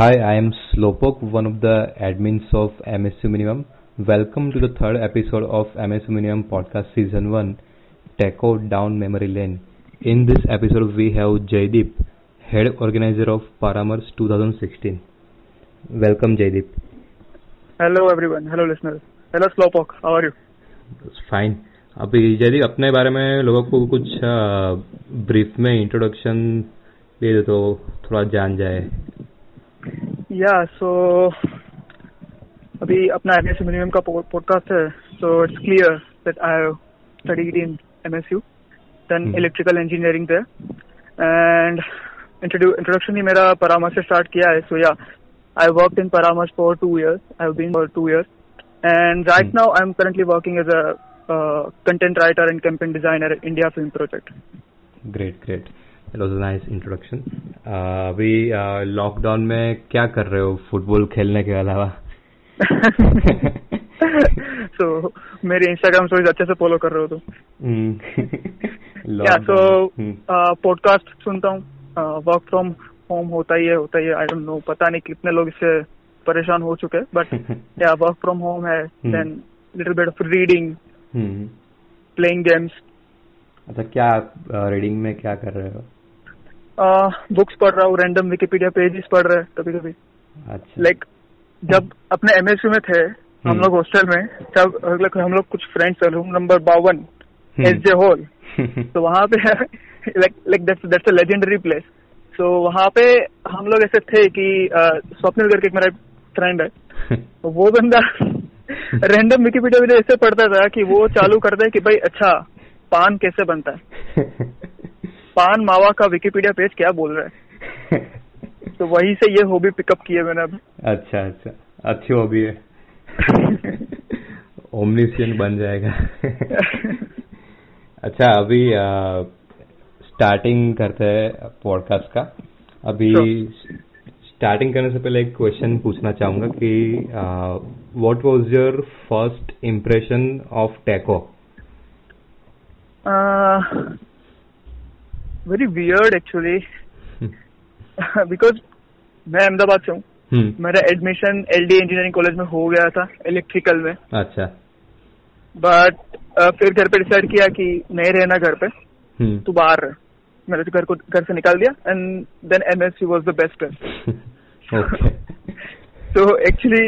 Hi, I am Slowpoke, one of the admins of MSU Minimum. Welcome to the third episode of MSU Minimum Podcast Season 1, Taco Down Memory Lane. In this episode, we have Jaydeep, Head Organizer of Paramers 2016. Welcome, Jaydeep. Hello everyone. Hello listeners. Hello Slowpoke. How are you? Fine अभी जयदीप अपने बारे में लोगों को कुछ brief में introduction दे दो तो थोड़ा जान जाए या सो अभी अपना एम एस मिनिमम का पॉडकास्ट है so it's clear that I study in M S U then electrical engineering थे एंड इंट्रोडक्शन ही मेरा परामर्श से स्टार्ट किया है सो या I work in Paramarsh for two years I been for two years and right now I am currently working as a content writer and campaign designer India film project great great was nice introduction अभी lockdown में क्या कर रहे हो? Football खेलने के अलावा? So मेरे इंस्टाग्राम स्टोरीज अच्छे से फॉलो कर रहे हो तो या सो पॉडकास्ट सुनता हूँ। वर्क फ्रॉम होम होता ही है होता ही है। आई डोंट नो पता नहीं कितने लोग इससे परेशान हो चुके बट या वर्क फ्रॉम होम है। Then little bit of reading. Playing games अच्छा क्या रीडिंग में क्या कर रहे हो? बुक्स पढ़ रहा हूँ रैंडम विकिपीडिया पेजेस पढ़ रहे हैं कभी कभी अच्छा। लाइक जब अपने एमएसयू में थे हम हम्म। लोग हॉस्टल में तब हम लोग कुछ फ्रेंड्स रूम नंबर बावन। एस जे हॉल तो वहाँ पे like like that's a legendary place so वहाँ पे हम लोग ऐसे थे कि स्वप्निल करके एक मेरा फ्रेंड है। वो बंदा रैंडम विकिपीडिया ऐसे पढ़ता था कि वो चालू करता है कि भाई अच्छा पान कैसे बनता है? पान मावा का विकिपीडिया पेज क्या बोल रहा है? तो वहीं से ये हॉबी पिकअप की है मैंने अब। अच्छा अच्छा। अच्छी हॉबी है। ओमनिशियन बन जाएगा। अच्छा अभी आ, स्टार्टिंग करते हैं पॉडकास्ट का। अभी स्टार्टिंग करने से पहले एक क्वेश्चन पूछना चाहूँगा कि what was your first impression of taco very weird actually because मैं अहमदाबाद से हूँ। हम्म मेरा admission L D engineering college में हो गया था इलेक्ट्रिकल में। अच्छा। बट फिर घर पे डिसाइड किया कि नहीं रहना घर पे। हम्म तू बाहर मैंने तो घर को घर से निकाल दिया। And then M S C was the best तो एक्चुअली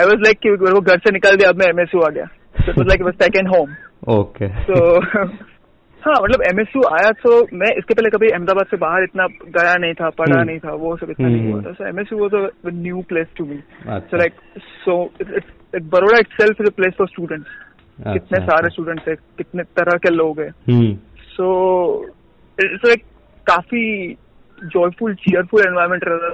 आई वॉज़ लाइक कि घर से निकाल दिया अब मैं एमएसयू आ गया। तो लाइक सेकेंड होम ओके तो हाँ मतलब एमएसयू आया तो मैं इसके पहले कभी अहमदाबाद से बाहर इतना गया नहीं था पढ़ा हम्म। नहीं था वो सब इतना नहीं हम्म। हुआ था so MSU was a new place to me. So like so Baroda itself is a place for students कितने अच्छा, सारे। स्टूडेंट्स हैं कितने तरह के लोग हैं हम्म सो इट्स लाइक काफ़ी जॉयफुल चीयरफुल एनवायरमेंट रहा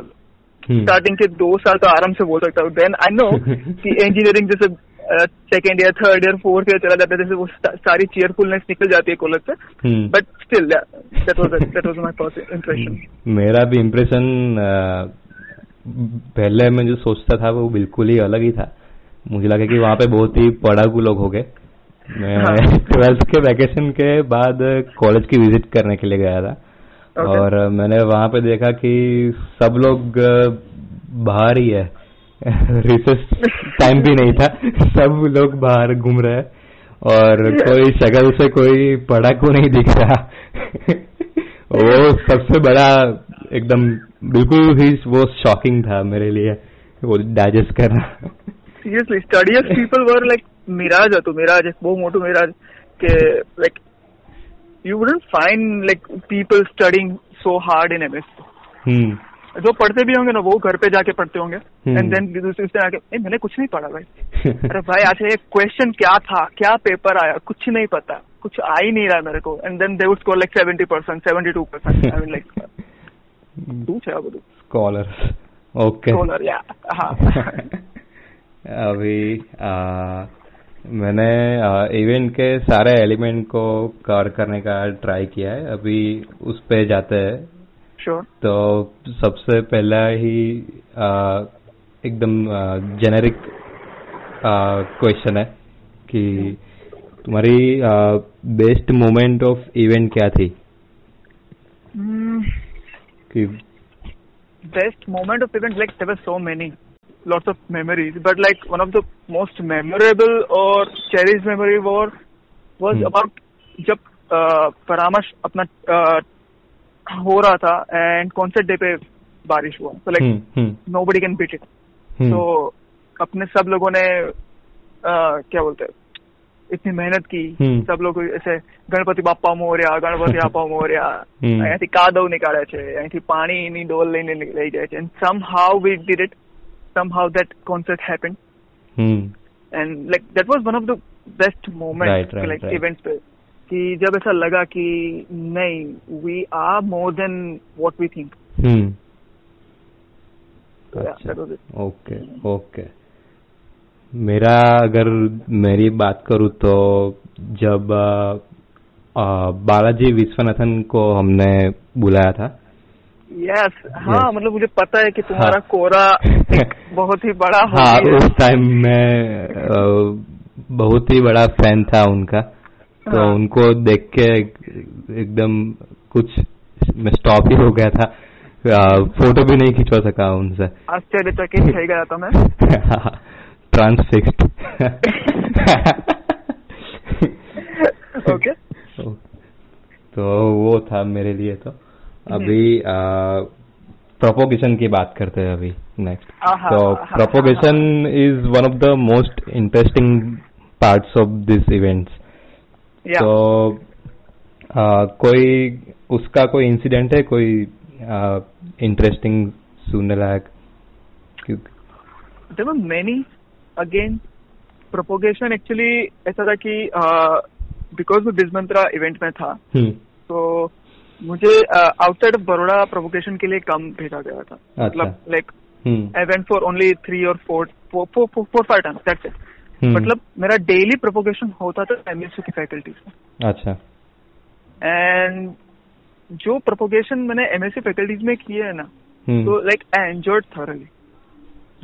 हम्म। स्टार्टिंग के दो साल तो आराम से बोल सकता हूँ देन आई नो कि इंजीनियरिंग जैसे second year third year fourth year चला जाता है जैसे वो सारी चीयरफुलनेस निकल जाती है कॉलेज से। हम्म। But still that was that was my first impression मेरा भी इम्प्रेशन पहले मैं जो सोचता था वो बिल्कुल ही अलग ही था। मुझे लगा कि वहाँ पे बहुत ही पढ़ाकू लोग हो गए। मैं हाँ। ट्वेल्थ के वैकेशन के बाद कॉलेज की विज़िट करने के लिए गया था। Okay. और मैंने वहाँ पे देखा कि सब लोग बाहर ही है। रिसेस टाइम भी नहीं था। सब लोग बाहर घूम रहे हैं और कोई शक्ल से कोई पढ़ाकू नहीं दिख रहा? वो सबसे बड़ा एकदम बिल्कुल ही वो शॉकिंग था मेरे लिए वो डाइजेस्ट करना। Seriously studies people were like Miraj तो मिराज वो मोटो मिराज के like you wouldn't find like people studying so hard in MS hmm. जो पढ़ते भी होंगे ना वो घर पे जाके पढ़ते होंगे। हम्म। एंड देन दूसरे आके मैंने कुछ नहीं पढ़ा भाई। अरे भाई अच्छा ये क्वेश्चन क्या था? क्या पेपर आया? कुछ नहीं पता। कुछ आ ही नहीं रहा मेरे को। And then they would score like seventy percent seventy two percent I mean like तू छे बोलो। स्कॉलर ओके स्कॉलर या हाँ। अभी आ, मैंने इवेंट के सारे एलिमेंट को कवर करने का ट्राई किया है। अभी उस पे जाते हैं। sure. तो सबसे पहला ही एकदम जेनेरिक क्वेश्चन है कि तुम्हारी बेस्ट मोमेंट ऑफ़ इवेंट क्या थी? Best moment of event like there so many lots of memories but like one of the most memorable और cherish memory were was about जब परामर्श अपना हो रहा था एंड कॉन्सर्ट डे पे बारिश हुआ तो like hmm, hmm, nobody can beat it hmm, तो अपने सब लोगों ने uh, क्या बोलते हैं इतनी मेहनत की हम्म. सब लोग ऐसे ગણપતિ બાપ્પા મોર્યા ગણપતિ બાપ્પા મોર્યા હમ. અહીંયાથી કાદવ નીકાળે છે અહીંથી પાણીની ડોલ લઈને લઈ જાય છે and somehow we did it somehow that concert happened hmm, and like that was one of the best moments Right, right, like right. events पे कि जब ऐसा लगा कि नहीं we are more than that was it. Okay okay मेरा अगर मेरी बात करूँ तो जब बालाजी विश्वनाथन को हमने बुलाया था। यस हाँ Yes. मतलब मुझे पता है कि तुम्हारा हाँ. कोरा बहुत ही बड़ा हाँ उस टाइम मैं बहुत ही बड़ा फ़ैन था उनका। तो हाँ। उनको देख के एकदम कुछ मैं स्टॉप ही हो गया था। फ़ोटो भी नहीं खिंचवा सका उनसे। आश्चर्यचकित हो गया था मैं। ट्रांसफिक्स्ड ओके तो वो था मेरे लिए तो। हम्म। अभी प्रोपोगेशन की बात करते हैं अभी नेक्स्ट हाँ, हाँ, तो propagation is one of the most interesting parts of this events तो आ, कोई उसका कोई इंसिडेंट है? कोई इंटरेस्टिंग सुनने लायक? there were many. Again propagation ऐसा था कि बिकॉज़ मैं बिजमंत्रा इवेंट में था हम्म, तो मुझे आउटसाइड ऑफ़ बड़ोड़ा प्रोपोगेशन के लिए कम भेजा गया था। मतलब like I went for only three और four four five times that's it मतलब मेरा डेली प्रोपोगेशन होता था एमएससी की फैकल्टीज में। अच्छा। एंड जो प्रोपोगेशन मैंने एमएससी फैकल्टीज में किए है ना हम्म, तो like I enjoyed thoroughly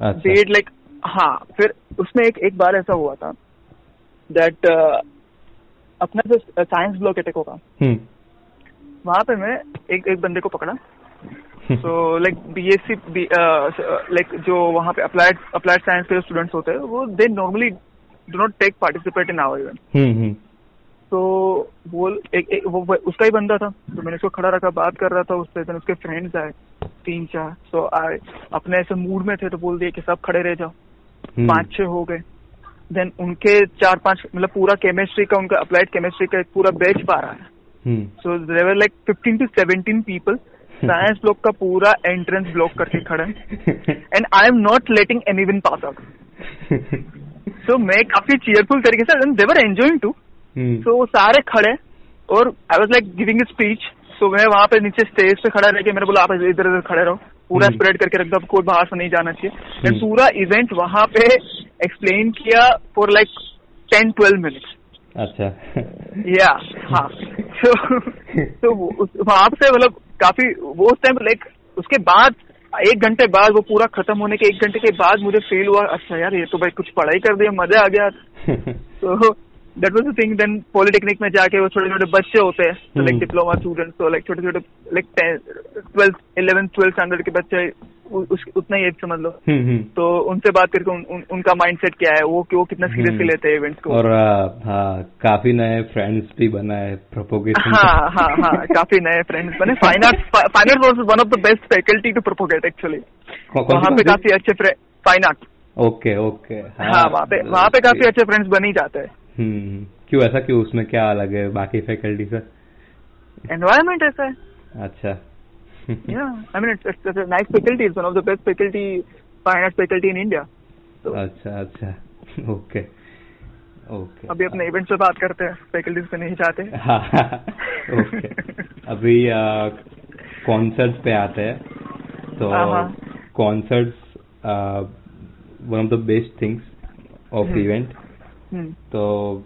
that like हाँ फिर उसमें एक एक बार ऐसा हुआ था दैट uh, अपना जो साइंस ब्लॉक है टेको का हम्म, वहाँ पे मैं एक एक बंदे को पकड़ा। तो लाइक बीएससी लाइक जो वहाँ पे अप्लाइड अप्लाइड साइंस के स्टूडेंट्स होते हैं वो they normally do not take participate in our event तो वो एक, एक वो उसका ही बंदा था। तो मैंने उसको खड़ा रखा बात कर रहा था उससे then उसके फ्रेंड्स आए तीन चार सो आए। अपने ऐसे मूड में थे तो बोल दिए कि सब खड़े रह जाओ। हम्म, पाँच छह हो गए। देन उनके चार पाँच मतलब पूरा केमिस्ट्री का उनका अप्लाइड केमिस्ट्री का एक पूरा बैच पा रहा है so there were like fifteen to seventeen people science block का पूरा एंट्रेंस ब्लॉक करके खड़े। And I am not letting anyone pass out so मैं काफ़ी चीयरफुल तरीके से एंड देवर एंजॉइंग टू तो सारे खड़े और I was like giving speech तो मैं वहाँ पे नीचे स्टेज पे खड़ा रह के मैंने बोला आप इधर इधर खड़े रहो। पूरा। स्प्रेड करके रख दो कोई बाहर से नहीं जाना चाहिए। एंड पूरा इवेंट वहाँ पे एक्सप्लेन किया for like ten twelve minutes अच्छा। या हाँ। तो वहाँ से मतलब काफ़ी वो उस टाइम लाइक उसके बाद एक घंटे बाद वो पूरा खत्म होने के एक घंटे के बाद मुझे फील हुआ अच्छा यार ये तो भाई कुछ पढ़ाई कर दिया मज़ा आ गया। तो that was the thing then polytechnic में जाके वो छोटे छोटे बच्चे होते हैं तो लाइक। डिप्लोमा स्टूडेंट्स तो लाइक छोटे छोटे like twelfth eleventh twelfth standard के बच्चे उस उतना ही एज समझ लो। हम्म, हम्म, तो उनसे बात करके उन, उन, उनका माइंडसेट क्या है वो वो कितना सीरियसली। लेते हैं इवेंट्स को। और हाँ काफ़ी नए फ्रेंड्स भी बनाए प्रोपोगेशन हाँ हाँ हाँ काफ़ी नए फ्रेंड्स बने। Fine art fine art was one of the best faculty to propagate actually वहाँ पे काफ़ी अच्छे फाइन आर्ट ओके ओके। हाँ वहाँ पे वहाँ पे काफ़ी अच्छे फ्रेंड्स बन ही जाते हैं। हम्म क्यों ऐसा क्यों? उसमें क्या अलग है बाकी फैकल्टी से? एनवायरमेंट ऐसा है। अच्छा। Yeah i mean it's, it's, it's a nice faculty it's one of the best faculty fine arts faculty in india. तो अच्छा अच्छा। ओके ओके अभी अपने इवेंट्स पे बात करते हैं फैकल्टीज पे नहीं जाते। हाँ ओके अभी कॉन्सर्ट्स पे आते हैं। तो। Concerts one of the best things of. Event तो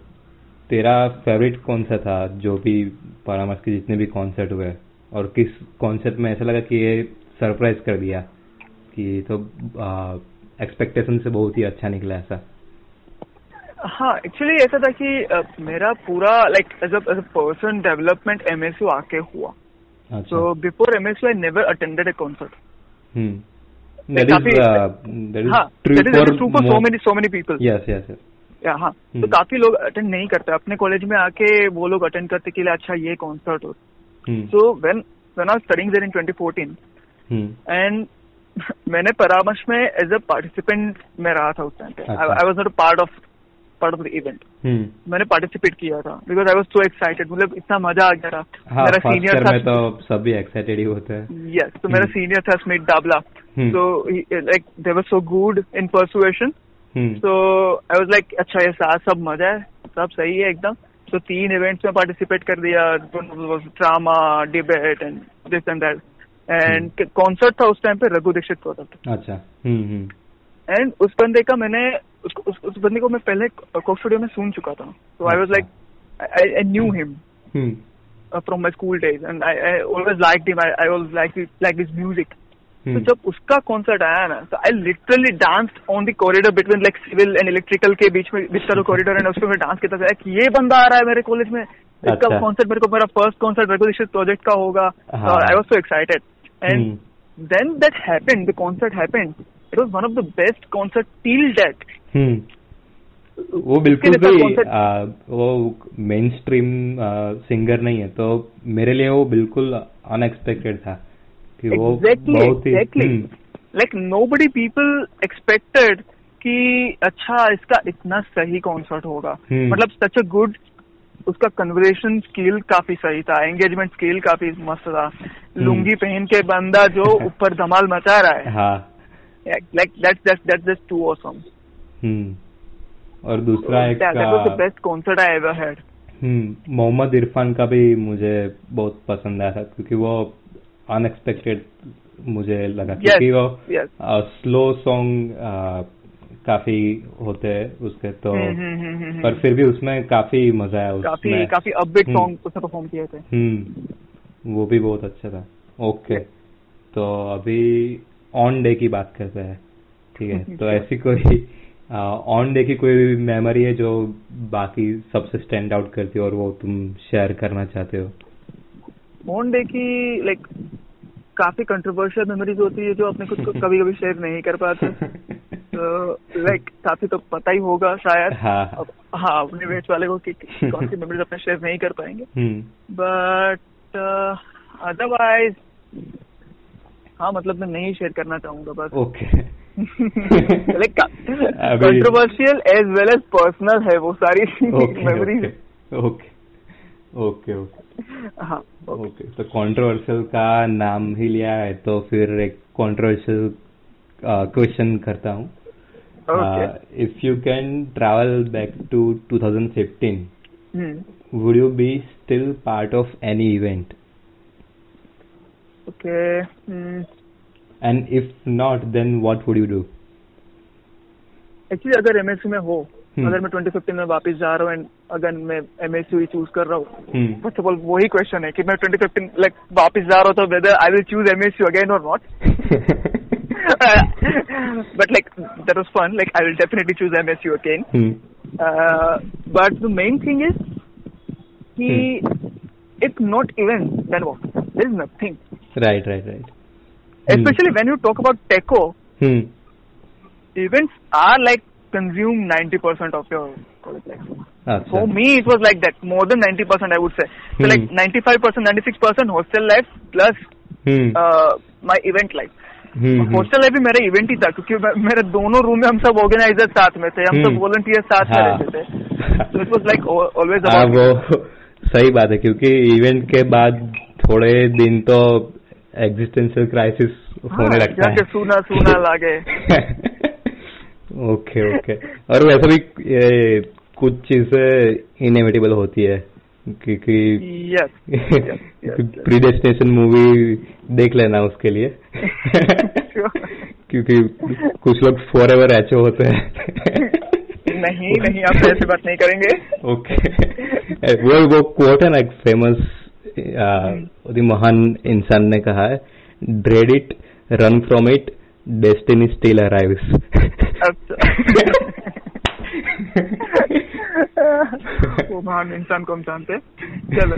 तेरा फेवरेट कौन सा था जो भी परामर्श के जितने भी कॉन्सर्ट हुए? और किस कॉन्सर्ट में ऐसा लगा कि ये सरप्राइज़ कर दिया? कि तो एक्सपेक्टेशन से बहुत ही अच्छा निकला ऐसा। हाँ एक्चुअली ऐसा था कि अ, मेरा पूरा like as as a person development MSU आके हुआ। अच्छा। So before MSU, I never attended a concert. Hmm. That is काफी- uh, that is हाँ true that is- हाँ तो हम्म। काफ़ी लोग अटेंड नहीं करते अपने कॉलेज में आके वो लोग अटेंड करते कि अच्छा ये कॉन्सर्ट हो. So when when I studying there in 2014 Hmm. And मैंने परामर्श में एज अ पार्टिसिपेंट में रहा था उस टाइम पे। I was not part of part of the event. मैंने पार्टिसिपेट किया था because I was so excited मतलब इतना मज़ा आ गया था हाँ मेरा सीनियर था तो सभी एक्साइटेड ही होते हैं यस तो मेरा हम्म। सीनियर था Smit Dabla hmm. so he, like they were so good so I was like अच्छा ये साथ सब मज़ा है सब सही है एकदम. तो तीन इवेंट्स में पार्टिसिपेट कर दिया drama debate and this and that and concert था उस टाइम पे रघु दीक्षित प्रोडक्ट अच्छा हम्म हम्म। एंड उस बंदे का मैंने उस, उस, उस बंदे को मैं पहले कोक स्टूडियो में सुन चुका था। तो I was. Like I knew him hmm. From my school days and I always like him I always like like his music तो हम्म। जब उसका कॉन्सर्ट आया ना तो I literally dance on the corridor between like civil and electrical के बीच में बीच का कॉरिडोर ना उसमें डांस करता था like, ये बंदा आ रहा है मेरे कॉलेज में इसका अच्छा। कॉन्सर्ट मेरे को मेरा first concert Raghu Dixit project का होगा। I was so excited and. Then that happened the concert happened it was one of the best concert till that hmm वो बिल्कुल भी आ, वो मेन स्ट्रीम सिंगर नहीं है तो मेरे लिए वो बिल्कुल अनएक्सपेक्टेड था कि वो एग्जैक्टली बहुत ही hmm, like nobody people expected कि अच्छा इसका इतना सही कॉन्सर्ट होगा। हम्म। मतलब सच अ गुड उसका कन्वर्सेशन स्किल काफ़ी सही था एंगेजमेंट स्किल काफ़ी मस्त था। लुंगी पहन के बंदा जो ऊपर धमाल मचा रहा है। Like that's that's that's just too awesome hmm. और दूसरा एक best concert I ever had hmm. Mohammed Irfan का भी मुझे बहुत पसंद आया था क्योंकि वो अनएक्सपेक्टेड मुझे लगा Yes, क्योंकि वो स्लो yes. सॉन्ग काफ़ी होते हैं उसके तो हम्म, हम्म, हम्म, हम्म, हम्म। पर फिर भी उसमें काफ़ी मज़ा आया काफ़ी उसमें। काफ़ी अपबीट हम्म, सॉन्ग उसने परफॉर्म किए थे। हम्म वो भी बहुत अच्छा था। Okay okay. तो अभी ऑन डे की बात करते हैं ठीक है? तो ऐसी कोई ऑन डे की कोई मेमोरी है जो बाकी सबसे स्टैंड आउट करती हो और वो तुम शेयर करना चाहते हो? ऑन डे की लाइक काफ़ी कंट्रोवर्शियल मेमोरीज होती है जो अपने खुद को कभी कभी शेयर नहीं कर पाते। तो लाइक काफ़ी तो पता ही होगा शायद। हाँ। अब हाँ अपने वेट वाले को कि कौन सी मेमोरीज अपने शेयर नहीं कर पाएँगे। हम्म। बट अदरवाइज़ हाँ मतलब मैं नहीं शेयर करना चाहूँगा बस। Okay like controversial as well as personal है वो सारी मेमोरीज ओके ओके ओके हाँ ओके तो कंट्रोवर्शियल का नाम ही लिया है तो फिर एक कंट्रोवर्शियल क्वेश्चन करता हूँ। If you can travel back to 2015 hmm would you be still part of any event? Okay and if not then then would you do actually अगर एमएससी में हो। अगर मैं 2015 में वापस जा रहा हूँ एंड अगर मैं एमएससी ही चूज़ कर रहा हूँ फ़र्स्ट ऑफ़ ऑल वही क्वेश्चन है कि मैं 2015 लाइक वापस जा रहा हूँ तो whether I will choose MSc again और not but like that was fun like I will definitely choose MSc again hmm but the main thing is कि if not even then what there is nothing right right especially when you talk about techo hmm. events are like consume 90% of your college life. Acha. For me, it was like that, more than 90%, I would say. So, hmm. like Hmm. 95%, 96% hostel life plus hmm uh, my event life. hmm hmm. Hostel life भी मेरा event ही था क्योंकि मेरे दोनों room में हम सब organiser साथ में थे हम सब Hmm. वॉलंटियर साथ में। रहते थे तो इट वाज लाइक ऑलवेज वो सही बात है क्योंकि इवेंट के बाद थोड़े दिन तो एग्जिस्टेंशियल क्राइसिस होने लगता हाँ, है सूना सूना लागे ओके ओके और वैसे भी ये कुछ चीज़ें इनएविटेबल होती है क्योंकि यस प्रीडेस्टिनेशन मूवी देख लेना उसके लिए। क्योंकि कुछ लोग फॉर एवर एचो होते हैं। नहीं नहीं आप ऐसी बात नहीं करेंगे। ओके वो वो कोट है ना एक फ़ेमस महान इंसान ने कहा है dread it run from it destiny still arrives अच्छा वो महान इंसान को हम जानते चलो।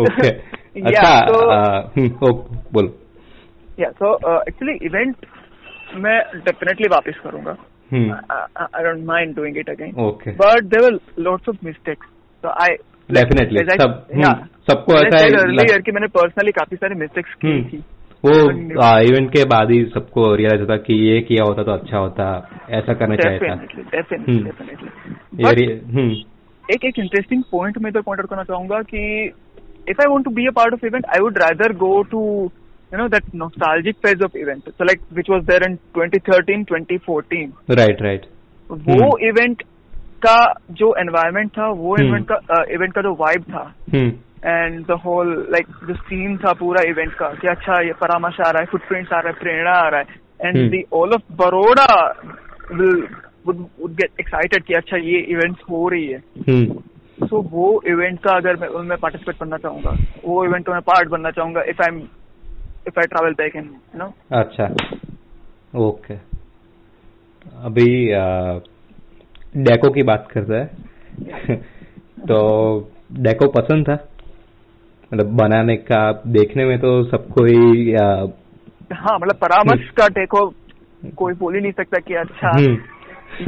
ओके अच्छा तो- बोलो। या सो एक्चुअली इवेंट मैं डेफिनेटली वापस करूँगा। I don't mind doing it again okay but there were lots of mistakes तो आई डेफिनेटली सब हम्म, सबको ऐसा है कि मैंने पर्सनली काफ़ी सारी मिस्टेक्स की हम्म। थी। वो इवेंट के बाद ही सबको रियलाइज़ होता कि ये किया होता तो अच्छा होता ऐसा करना चाहिए था। हम्म। हम्म। एक एक इंटरेस्टिंग पॉइंट मैं इधर पॉइंट आउट करना चाहूँगा कि if I want to be a part of event I would rather go to you know that nostalgic phase of event so like which was there in 2013 2014 right right वो event का जो environment था वो हम्म। Event का event का जो vibe था hmm. And the whole like जो सीन था पूरा इवेंट का कि अच्छा ये परामर्श आ रहा है फुटप्रिंट्स आ रहा है प्रेरणा आ रहा है and. The all of Baroda will would would get excited कि अच्छा ये इवेंट्स हो रही है सो वो इवेंट का अगर मैं उनमें पार्टिसिपेट करना चाहूँगा वो इवेंट में पार्ट बनना चाहूँगा if I am if I travel back in you know अच्छा ओके अभी डेको की बात करते हैं। तो डेको पसंद था? मतलब बनाने का देखने में तो सबको ही आ, हाँ मतलब परामर्श का देखो कोई बोल ही नहीं सकता कि अच्छा हम्म,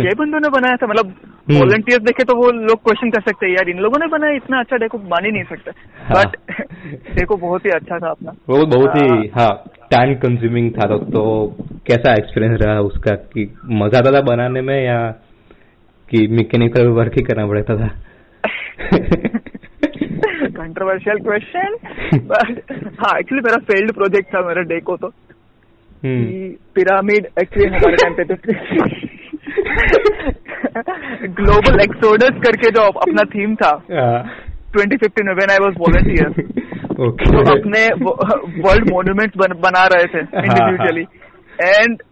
ये बंदों ने बनाया था मतलब हम्म। वॉलंटियर्स देखे तो वो लोग क्वेश्चन कर सकते हैं यार इन लोगों ने बनाया इतना अच्छा देखो मान ही नहीं सकते। हाँ। बट देखो बहुत ही अच्छा था अपना। वो बहुत ही हाँ। टाइम कंज्यूमिंग था तो, तो कैसा एक्सपीरियंस रहा उसका कि मज़ा आता था बनाने में या कि मैकेनिकल वर्क ही करना पड़ता था? कंट्रोवर्शियल क्वेश्चन बट हाँ एक्चुअली मेरा फेल्ड प्रोजेक्ट था मेरा डेको तो। हम्म, पिरामिड एक्चुअली हमारे टाइम पे तो ग्लोबल एक्सोडस करके जो अपना थीम था। ट्वेंटी फिफ्टीन में व्हेन आई वॉज़ वॉलंटियर तो अपने वर्ल्ड मॉन्यूमेंट्स बन, बना रहे थे individually and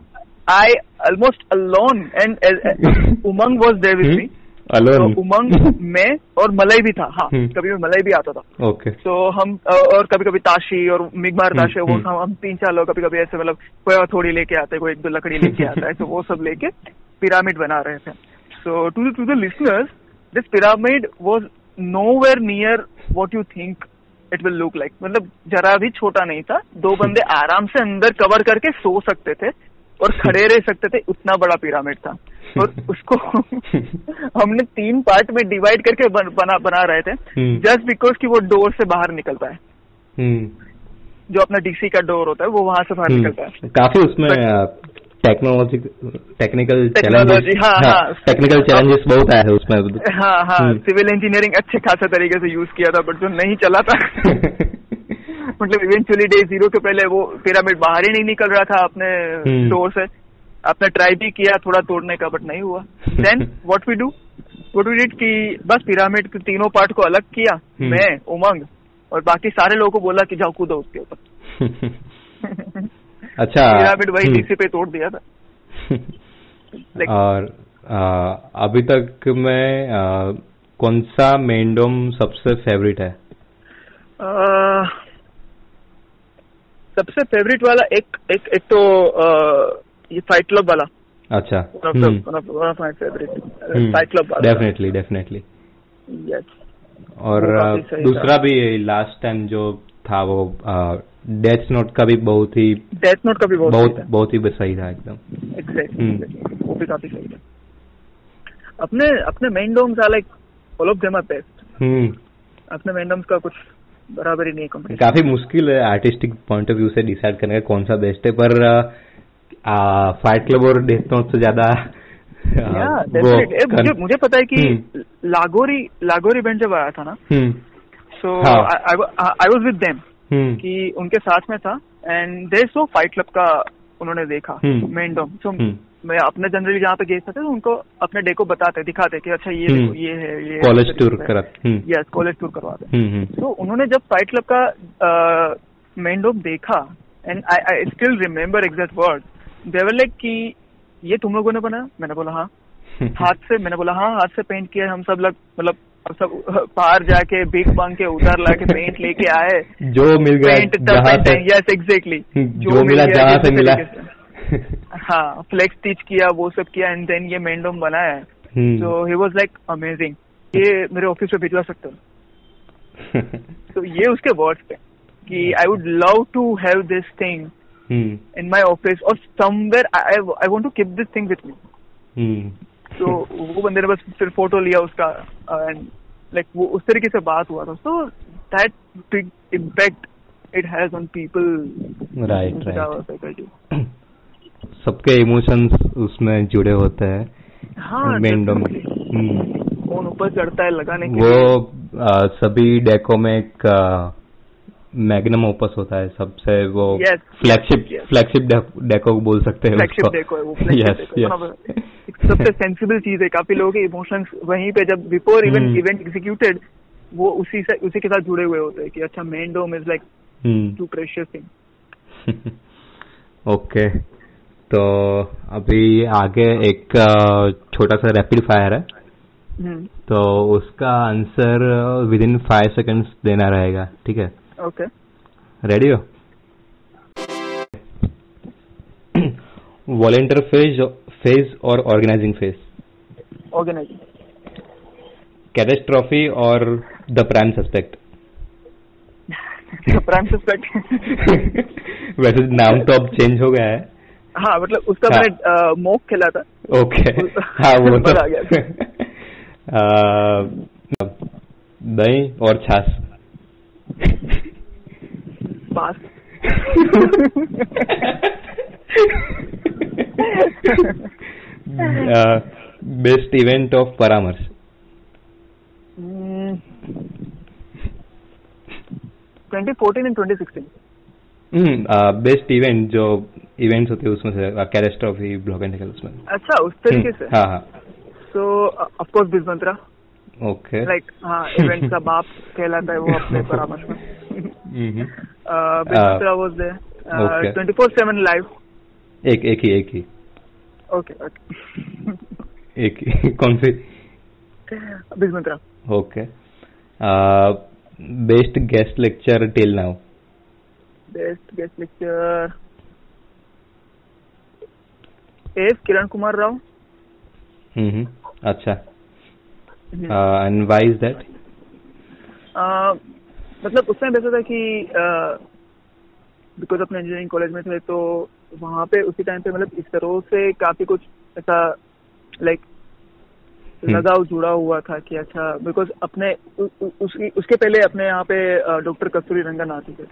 I almost alone and Umang was there with me Umang में और मलई भी था हाँ हम्म। कभी भी मलई भी आता था। ओके। तो हम और कभी कभी ताशी और मिगमार हम्म, ताशे वो हम्म। हम हम तीन चार लोग कभी कभी ऐसे मतलब कोई थोड़ी लेके आते कोई एक दो लकड़ी लेके आता है तो वो सब लेके पिरामिड बना रहे थे। So to to the listeners this pyramid was no nowhere near what you think it will look like मतलब जरा भी छोटा नहीं था दो बंदे आराम से अंदर कवर करके सो सकते थे। और खड़े रह सकते थे उतना बड़ा पिरामिड था। और उसको हमने तीन पार्ट में डिवाइड करके बन, बना बना रहे थे हम्म। जस्ट बिकॉज़ कि वो डोर से बाहर निकल पाए। हम्म, जो अपना डीसी का डोर होता है वो वहाँ से बाहर निकलता है हम्म, काफ़ी उसमें टेक्नोलॉजी टेक्निकल Technology, हाँ, हाँ। टेक्निकल चैलेंजेस बहुत आए हैं उसमें। हाँ हाँ। हम्म। सिविल इंजीनियरिंग अच्छे खासे तरीके से यूज़ किया था बट जो नहीं चला था। मतलब इवेंचुअली डे ज़ीरो के पहले वो पिरामिड बाहर ही नहीं निकल रहा था अपने हम्म। डोर से आपने ट्राई भी किया थोड़ा तोड़ने का बट नहीं हुआ then what we do what we did कि बस पिरामिड के तीनों पार्ट को अलग किया हम्म। मैं उमंग और बाकी सारे लोगों को बोला कि जाओ कूदो उसके ऊपर अच्छा पिरामिड वही हम्म। डीसी पे तोड़ दिया था और आ, अभी तक में आ, कौन सा मेंडोम सबसे फेवरेट है अह, सबसे फेवरेट वाला एक एक एक तो अह, ये फाइट क्लब वाला। अच्छा। Favourite fight club definitely definitely और आ, दूसरा भी लास्ट टाइम जो था वो डेथ नोट का भी बहुत ही डेथ नोट का भी बहुत बहुत ही सही था एकदम। Exactly hmm. वो भी काफ़ी सही था। अपने अपने main domes are like all of them are best hmm. अपने मेन डोम्स का कुछ बराबर ही नहीं कंपनी काफ़ी मुश्किल है आर्टिस्टिक पॉइंट ऑफ़ व्यू से डिसाइड करने का कौन सा बेस्ट है पर फाइट क्लब और डेथ नोट से ज़्यादा मुझे मुझे पता है कि लागोरी लागोरी इवेंट जब आया था ना so. I was with them कि उनके साथ में था and they saw fight club का उन्होंने देखा। Main dome so. मैं अपने जनरली जहाँ पे गेस्ट थे तो उनको अपने डे को बताते दिखाते कि अच्छा ये हम्म। देखो ये है ये कॉलेज टूर करा हम्म, यस कॉलेज टूर करवाते तो उन्होंने जब फाइट क्लब का मेन डोम देखा and I I still remember exact word there like कि ये तुम लोगों ने बनाया? मैंने बोला हाँ। हाथ से मैंने बोला हाँ हाथ से पेंट किया हम सब लोग मतलब सब बाहर जाके बिग बंग के उधर लाके पेंट लेके आए। जो मिल गया पेंट यस एग्जैक्टली जो मिला जहाँ से मिला। हाँ फ्लेक्स स्टिच किया वो सब किया एंड देन ये मेंडोम बनाया है। तो ही वाज लाइक अमेजिंग ये मेरे ऑफ़िस में भिजवा सकते हो। तो ये उसके वर्ड्स थे कि I would love to have this thing in my office और somewhere I want to keep this thing with me तो वो बंदे ने बस फिर फ़ोटो लिया उसका एंड लाइक वो उस तरीके से बात हुआ था। So that big impact it has on people right right सबके इमोशंस उसमें जुड़े होते हैं हाँ फ़ोन ऊपर चढ़ता है लगाने के वो आ, सभी डेको में एक मैग्नम ओपस होता है सबसे वो फ्लैगशिप फ्लैगशिप डेको बोल सकते हैं फ्लैगशिप डेको है वो यस यस सबसे सेंसिबल चीज़ है काफ़ी लोगों के इमोशंस वहीं पे जब बिफोर इवन इवेंट एग्जीक्यूटेड वो उसी से उसी के साथ जुड़े हुए होते हैं कि अच्छा main dome is like too precious thing okay तो अभी आगे एक छोटा सा रैपिड फायर है। हम्म। तो उसका answer within five seconds देना रहेगा ठीक है? ओके रेडी हो? वॉलेंटियर फ़ेज़ फ़ेज़ और ऑर्गेनाइजिंग फ़ेज़ ऑर्गेनाइजिंग कैटेस्ट्रॉफी और the prime suspect prime suspect वैसे नाम तो अब चेंज हो गया है। हाँ मतलब उसका हाँ. मैंने मोक खेला था। ओके हाँ वो तो आ गया। दही और छाछ। Pass best event of Paramarsh twenty fourteen and twenty sixteen best event जो इवेंट्स होते हैं उसमें से कैरेस्ट्रॉफी ब्लॉक एंड टैकल उसमें। अच्छा उस तरीके hmm. से? हाँ हाँ। So of of course Bizmantra okay like हाँ इवेंट का बाप कहलाता है वो अपने परामर्श में। Bizmantra was there twenty four seven live एक एक ही एक ही। ओके ओके एक ही। कौन सी? Bizmantra okay best guest lecture till now best guest lecture S Kiran Kumar Rao hmm अच्छा एंड व्हाई इज़ दैट मतलब उस टाइम ऐसा था कि बिकॉज़ अपने इंजीनियरिंग कॉलेज में थे तो वहाँ पे उसी टाइम पे मतलब इस तरह से काफ़ी कुछ ऐसा लाइक हम्म। लगाव जुड़ा हुआ था कि अच्छा बिकॉज़ अपने उ, उ, उसकी उसके पहले अपने यहाँ पे डॉक्टर कस्तूरी रंगन आते थे।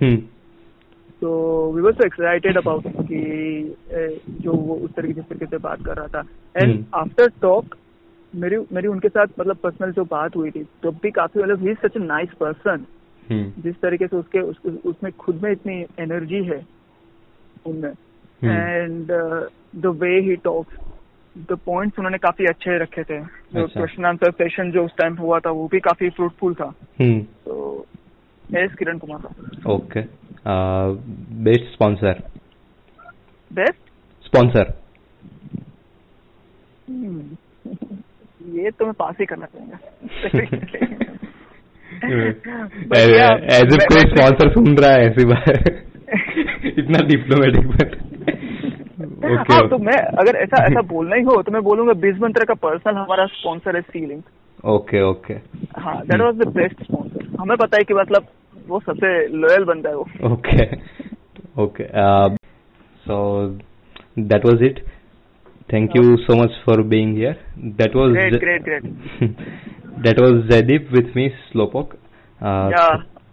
तो we were so excited about कि जो वो उस तरीके जिस तरीके से बात कर रहा था। एंड आफ्टर टॉक मेरी मेरी उनके साथ मतलब पर्सनल जो बात हुई थी तो भी काफ़ी मतलब ही सच नाइस पर्सन जिस तरीके से उसके उस, उसमें खुद में इतनी एनर्जी है उनमें। And the way he talks the points उन्होंने काफ़ी अच्छे रखे थे। जो क्वेश्चन आंसर सेशन जो उस टाइम हुआ था वो भी काफ़ी फ्रूटफुल था। तो S Kiran Kumar okay. Best sponsor best sponsor ये तो मैं पास ही करना चाहूँगा। एज इफ़ कोई स्पॉन्सर सुन रहा है ऐसी बात। इतना डिप्लोमेटिक बट ओके हाँ, तो मैं अगर ऐसा ऐसा बोलना ही हो तो मैं बोलूँगा बीस मंत्र का पर्सनल हमारा स्पॉन्सर है सीलिंग ओके ओके हाँ that was the best sponsor हमें पता है कि मतलब वो सबसे लॉयल बनता है वो। Okay okay so that was it thank you so much for being here that was great great that was Jaideep with me slowpoke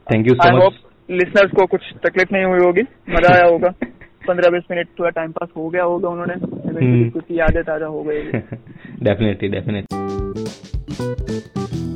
thank you so much listeners को कुछ तकलीफ़ नहीं हुई होगी। मज़ा आया होगा। पंद्रह बीस मिनट थोड़ा टाइम पास हो गया होगा उन्होंने। कुछ यादें ताज़ा हो गई डेफिनेटली डेफिनेटली